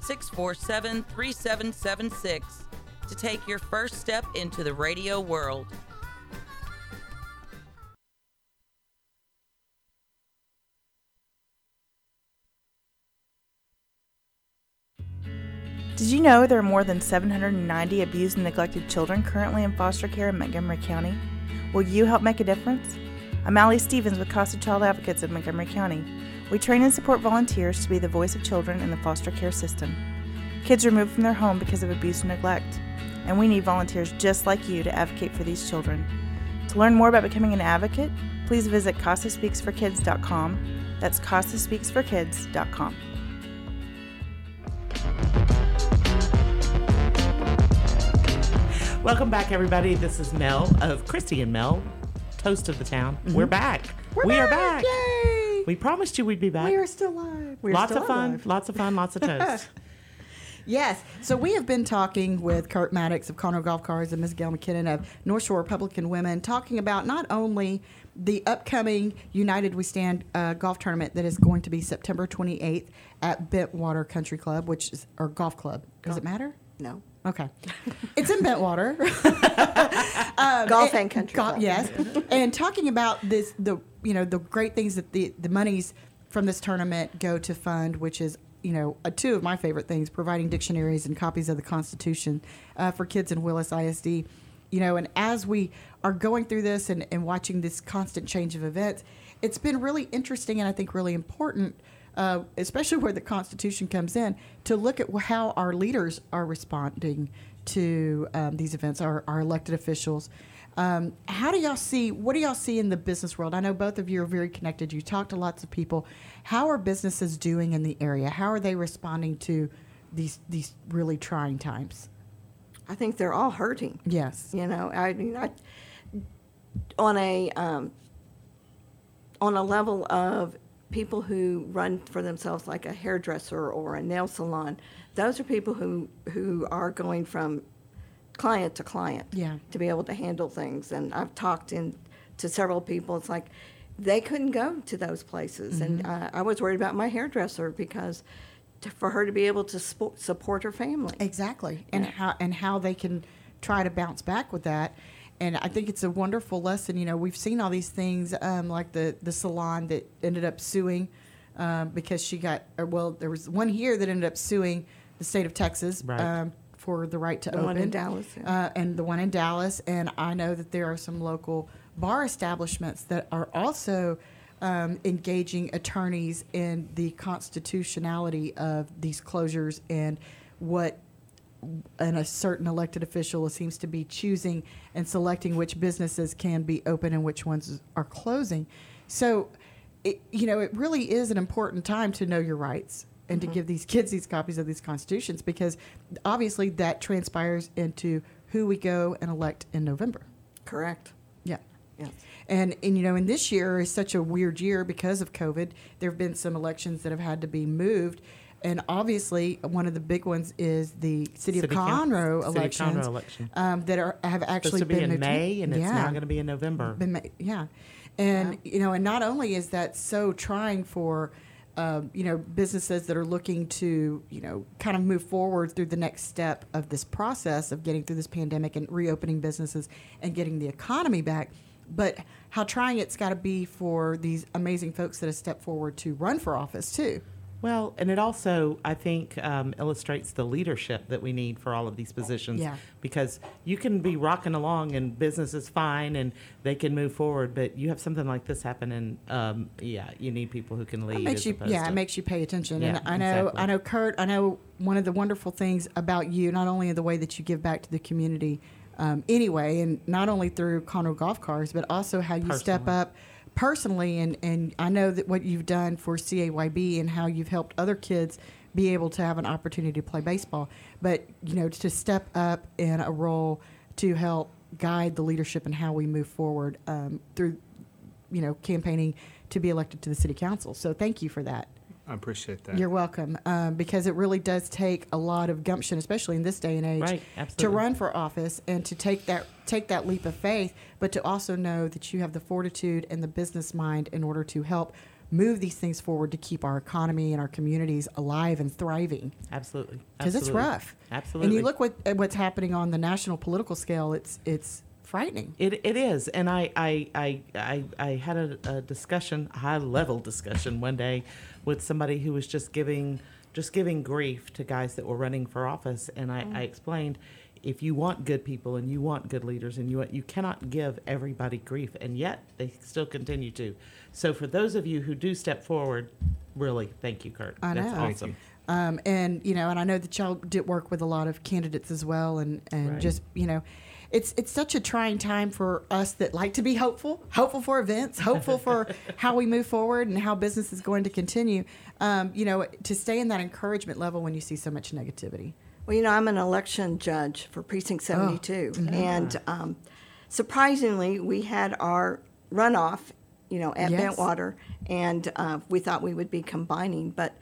647 3776 to take your first step into the radio world.
Did you know there are more than 790 abused and neglected children currently in foster care in Montgomery County? Will you help make a difference? I'm Allie Stevens with Casa Child Advocates of Montgomery County. We train and support volunteers to be the voice of children in the foster care system. Kids removed from their home because of abuse and neglect, and we need volunteers just like you to advocate for these children. To learn more about becoming an advocate, please visit CasaSpeaksForKids.com. That's CasaSpeaksForKids.com.
Welcome back, everybody. This is Mel of Christy and Mel, Toast of the Town.
Mm-hmm.
We're back.
We're
We are
back.
back.
Yay!
We promised you we'd be back.
We are still live. We're
lots
still
of fun.
alive.
Lots of fun. Lots of [LAUGHS] toast.
Yes. So we have been talking with Kurt Maddox of Conroe Golf Cars and Ms. Gail McKinnon of North Shore Republican Women, talking about not only the upcoming United We Stand uh, golf tournament that is going to be September 28th at Bentwater Country Club, which is or golf club. Does it matter?
No.
Okay. It's in Bentwater. [LAUGHS] Um,
Golf and country
go- Yes. and talking about this, the you know the great things that the the monies from this tournament go to fund, which is you know uh, two of my favorite things: providing dictionaries and copies of the Constitution uh, for kids in Willis ISD. You know, and as we are going through this and, and watching this constant change of events, it's been really interesting and I think really important uh, especially where the Constitution comes in, to look at how our leaders are responding to um, these events, our, our elected officials. Um, how do y'all see? What do y'all see in the business world? I know both of you are very connected. You talk to lots of people. How are businesses doing in the area? How are they responding to these these really trying times?
I think they're all hurting.
Yes.
You know, I mean, I, on a um, on a level of people who run for themselves like a hairdresser or a nail salon, those are people who who are going from client to client
Yeah.
to be able to handle things. And I've talked in to several people. It's like they couldn't go to those places, and
Mhm.
uh, I was worried about my hairdresser because to, for her to be able to spo- support her family.
Exactly, and how and how they can try to bounce back with that. And I think it's a wonderful lesson. You know, we've seen all these things um, like the the salon that ended up suing um, because she got or well, there was one here that ended up suing the state of Texas
Right.
um, for the right to
The
open.
one in Dallas, yeah.
uh, and the one in Dallas. And I know that there are some local bar establishments that are also um, engaging attorneys in the constitutionality of these closures and what and a certain elected official seems to be choosing and selecting which businesses can be open and which ones are closing. So, it, you know, it really is an important time to know your rights and
Mhm.
to give these kids these copies of these constitutions because obviously that transpires into who we go and elect in November.
Correct.
Yeah.
Yes.
And, and you know, and this year is such a weird year because of COVID. There have been some elections that have had to be moved. And obviously, one of the big ones is the City,
City
of
Coun-
Conroe
City of
elections
Conroe election.
Um, that are have actually
Supposed to be
been
in
moved
May, and it's
yeah.
now going to be in November.
Been ma- yeah, and you know, and not only is that so trying for, um, you know, businesses that are looking to, you know, kind of move forward through the next step of this process of getting through this pandemic and reopening businesses and getting the economy back, but how trying it's got to be for these amazing folks that have stepped forward to run for office too.
Well, and it also, I think, um, illustrates the leadership that we need for all of these positions.
Yeah.
Because you can be rocking along and business is fine and they can move forward, but you have something like this happen, and um, yeah, you need people who can lead.
It makes you, yeah,
to-
it makes you pay attention.
Yeah,
and I know,
exactly.
I know, Kurt. I know one of the wonderful things about you, not only in the way that you give back to the community, um, anyway, and not only through Conroe Golf Cars, but also how you step up personally. And and I know that what you've done for CAYB and how you've helped other kids be able to have an opportunity to play baseball. But you know, to step up in a role to help guide the leadership and how we move forward um, through you know, campaigning to be elected to the city council. So thank you for that.
I appreciate that.
You're welcome, um, because it really does take a lot of gumption, especially in this day and age,
Right,
to run for office and to take that take that leap of faith, but to also know that you have the fortitude and the business mind in order to help move these things forward to keep our economy and our communities alive and thriving.
Absolutely.
Because it's rough.
Absolutely.
And you look what at what's happening on the national political scale. It's it's frightening.
It, it is, and I I, I, I, I had a, a discussion, a high level discussion one day with somebody who was just giving just giving grief to guys that were running for office, and I, I explained if you want good people and you want good leaders and you want, you cannot give everybody grief, and yet they still continue to. So for those of you who do step forward, really thank you, Kurt.
I know.
That's awesome.
Um, and you know, and I know that y'all did work with a lot of candidates as well, and and
Right.
just you know, it's it's such a trying time for us that like to be hopeful, hopeful for events, hopeful for [LAUGHS] how we move forward and how business is going to continue. Um, you know, to stay in that encouragement level when you see so much negativity.
Well, you know, I'm an election judge for Precinct 72. And um, surprisingly, we had our runoff, you know, at
Yes.
Bentwater, and uh, we thought we would be combining. But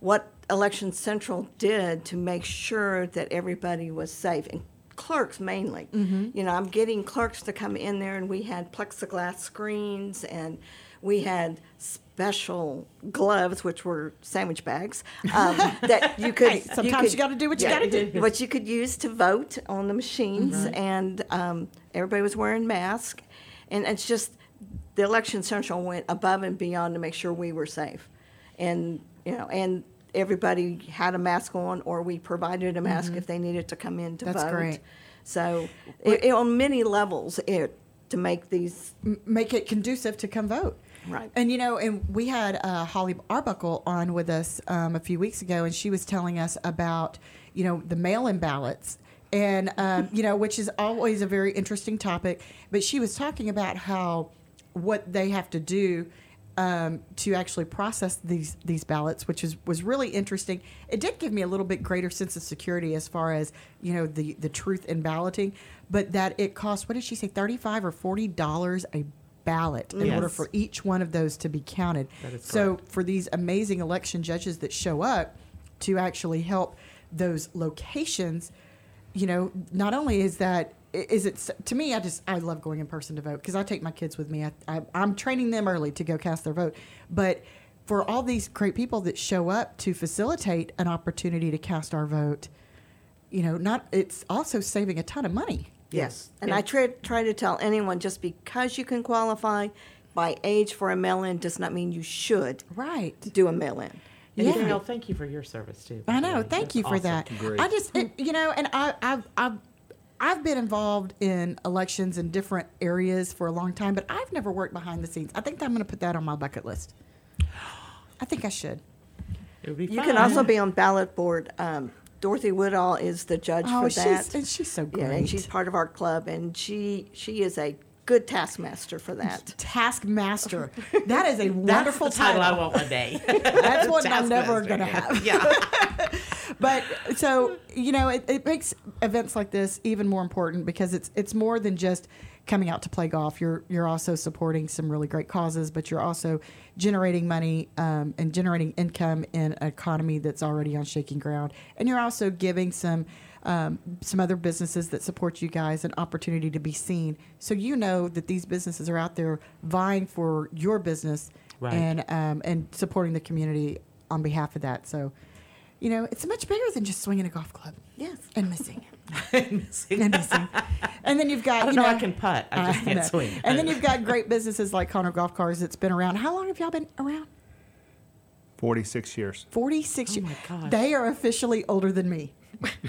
what Election Central did to make sure that everybody was safe, and clerks mainly,
Mhm.
you know, I'm getting clerks to come in there, and we had plexiglass screens, and we had special gloves, which were sandwich bags, um, [LAUGHS] that you could.
Hey, sometimes you gotta do what you gotta do. [LAUGHS]
What you could use to vote on the machines,
Right.
and um, everybody was wearing masks, and it's just the election central went above and beyond to make sure we were safe, and you know, and everybody had a mask on, or we provided a mask
Mhm.
if they needed to come in to
That's
vote.
great.
So, it, it- on many levels, it to make these
make it conducive to come vote.
Right.
And you know, and we had uh, Holly Arbuckle on with us um, a few weeks ago, and she was telling us about you know the mail-in ballots, and um, you know, which is always a very interesting topic. But she was talking about how what they have to do um, to actually process these these ballots, which is was really interesting. It did give me a little bit greater sense of security as far as you know the the truth in balloting, but that it costs what did she say thirty five or forty dollars a ballot in order for each one of those to be counted. So for these amazing election judges that show up to actually help those locations, you know, not only is that is it to me i just i love going in person to vote because i take my kids with me I, I, i'm training them early to go cast their vote but for all these great people that show up to facilitate an opportunity to cast our vote you know not it's also saving a ton of money
Yes. And I try, try to tell anyone just because you can qualify by age for a mail in does not mean you should
right
do a mail in.
And
Yeah.
Danielle, thank you for your service too.
I know. Thank
That's
you for
awesome.
that. I just, it, you know, and I, I've, I've, I've been involved in elections in different areas for a long time, but I've never worked behind the scenes. I think I'm going to put that on my bucket list. I think I should.
It would be
You can also be on ballot board. Um, Dorothy Woodall is the judge
Oh,
for
she's-
that.
and she's so great.
Yeah, and she's part of our club, and she she is a good taskmaster for that. [LAUGHS]
Taskmaster. That is a wonderful
the title I want one day. [LAUGHS]
That's one I'm never going to have.
Yeah. [LAUGHS]
but so you know, it, it makes events like this even more important because it's it's more than just coming out to play golf. You're you're also supporting some really great causes, but you're also generating money um, and generating income in an economy that's already on shaking ground, and you're also giving some. Um, some other businesses that support you guys an opportunity to be seen, so you know that these businesses are out there vying for your business
Right.
and um, and supporting the community on behalf of that. So, you know, it's much bigger than just swinging a golf club.
Yes. [LAUGHS]
And missing. and missing. And then you've got,
I don't
you
know,
know,
I can putt. I just can't
know.
swing.
And then you've got great businesses like Conroe Golf Cars that's been around. How long have y'all been around?
46 years.
46 years.
Oh gosh.
They are officially older than me.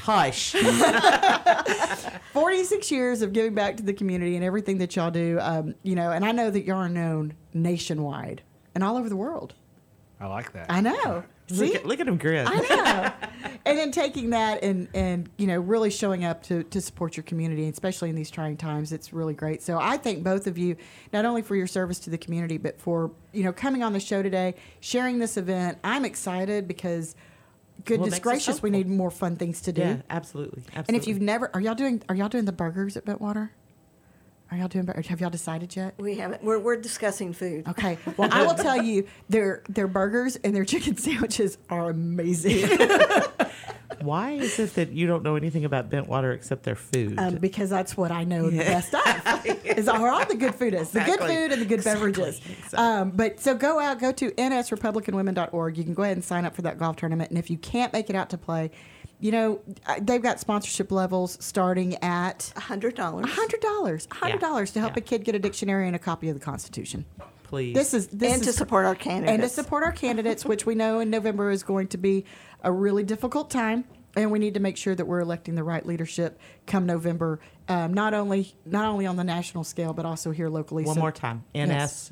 Hush. [LAUGHS]
46 years of giving back to the community and everything that y'all do. Um, you know, and I know that y'all are known nationwide and all over the world.
I like that.
I know. See?
Look at, look at him grin.
I know. and then taking that and and you know really showing up to to support your community, especially in these trying times, it's really great. So I thank both of you not only for your service to the community, but for you know coming on the show today, sharing this event. I'm excited because goodness
us
gracious, we need more fun things to do.
Yeah, absolutely. absolutely.
And if you've never, are y'all doing are y'all doing the burgers at Bentwater? Are y'all doing? bur- Have y'all decided yet?
We haven't. We're, we're discussing food.
Okay. Well, I will tell you, their their burgers and their chicken [LAUGHS] sandwiches are amazing. [LAUGHS]
Why is it that you don't know anything about Bentwater except their food?
um, because that's what I know the best of. [LAUGHS] is where all the good food is, the good food and the good
Exactly.
beverages. Um, but so go out, go to nsrepublicanwomen.org. You can go ahead and sign up for that golf tournament. And if you can't make it out to play, you know uh, they've got sponsorship levels starting at
hundred dollars.
hundred dollars. hundred dollars to help
Yeah.
a kid get a dictionary and a copy of the Constitution.
Please.
This is this
And to support our candidates.
and to support our candidates, which we know in November is going to be a really difficult time, and we need to make sure that we're electing the right leadership come November. Um, not only not only on the national scale, but also here locally.
One
So-
more time.
Yes.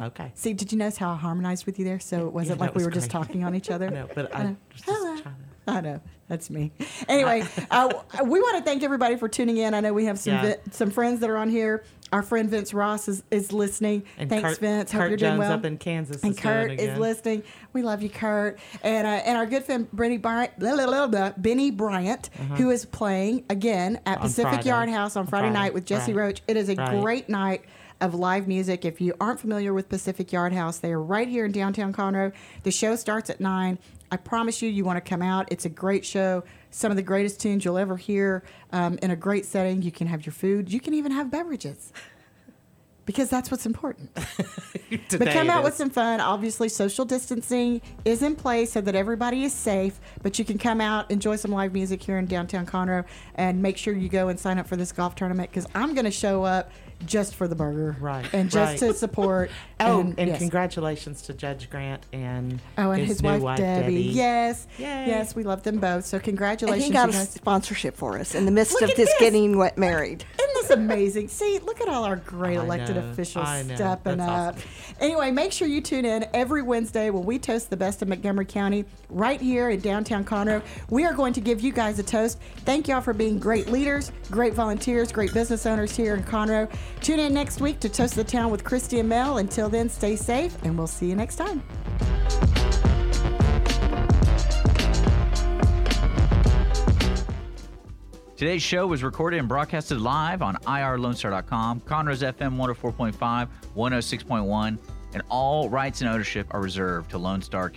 Okay.
See, did you notice how I harmonized with you there? So it wasn't
that
like we
was
were just talking on each other. [LAUGHS]
I know, but I
know.
just
Hello.
trying [LAUGHS]
I know that's me. Anyway, [LAUGHS] uh, we want to thank everybody for tuning in. I know we have some
Yeah.
vi- some friends that are on here. Our friend Vince Ross is, is listening.
And
Thanks,
Kurt-
Vince. Hope
Kurt
you're doing
Jones
well.
up in Kansas
And Kurt is listening. We love you, Kurt. And uh, and our good friend Benny Bryant, blah, blah, blah, Benny Bryant,
Uh-huh.
who is playing again at
On
Pacific
Friday.
Yard House on
On
Friday,
Friday.
night with Jesse
Right.
Roach. It is a
Right.
great night of live music. If you aren't familiar with Pacific Yard House, they are right here in downtown Conroe. The show starts at nine. I promise you, you want to come out. It's a great show. Some of the greatest tunes you'll ever hear um, in a great setting. You can have your food. You can even have beverages. Because that's what's important. [LAUGHS] but come out with some fun. Obviously, social distancing is in place so that everybody is safe. But you can come out, enjoy some live music here in downtown Conroe, and make sure you go and sign up for this golf tournament because I'm going to show up just for the burger,
Right.
And just
right.
to support. [LAUGHS]
Oh,
and,
and,
yes.
congratulations to Judge Grant and
Oh, and his,
new
wife, Debbie. Yes,
Yay.
yes, we love them both. So
And
congratulations,
he got a sponsorship for us in the midst
Look
of this
this.
getting wet married. [LAUGHS]
Isn't this amazing? See, look at all our great
I
elected
know,
officials stepping up.
awesome.
Anyway, make sure you tune in every Wednesday when we toast the best of Montgomery County right here in downtown Conroe. We are going to give you guys a toast. Thank y'all for being great leaders, great volunteers, great business owners here in Conroe. Tune in next week to Toast the Town with Christy and Mel. Until then, stay safe, and we'll see you next time.
Today's show was recorded and broadcasted live on irlonestar.com, Conroe's FM 104.5, 106.1, and all rights and ownership are reserved to Lone Star.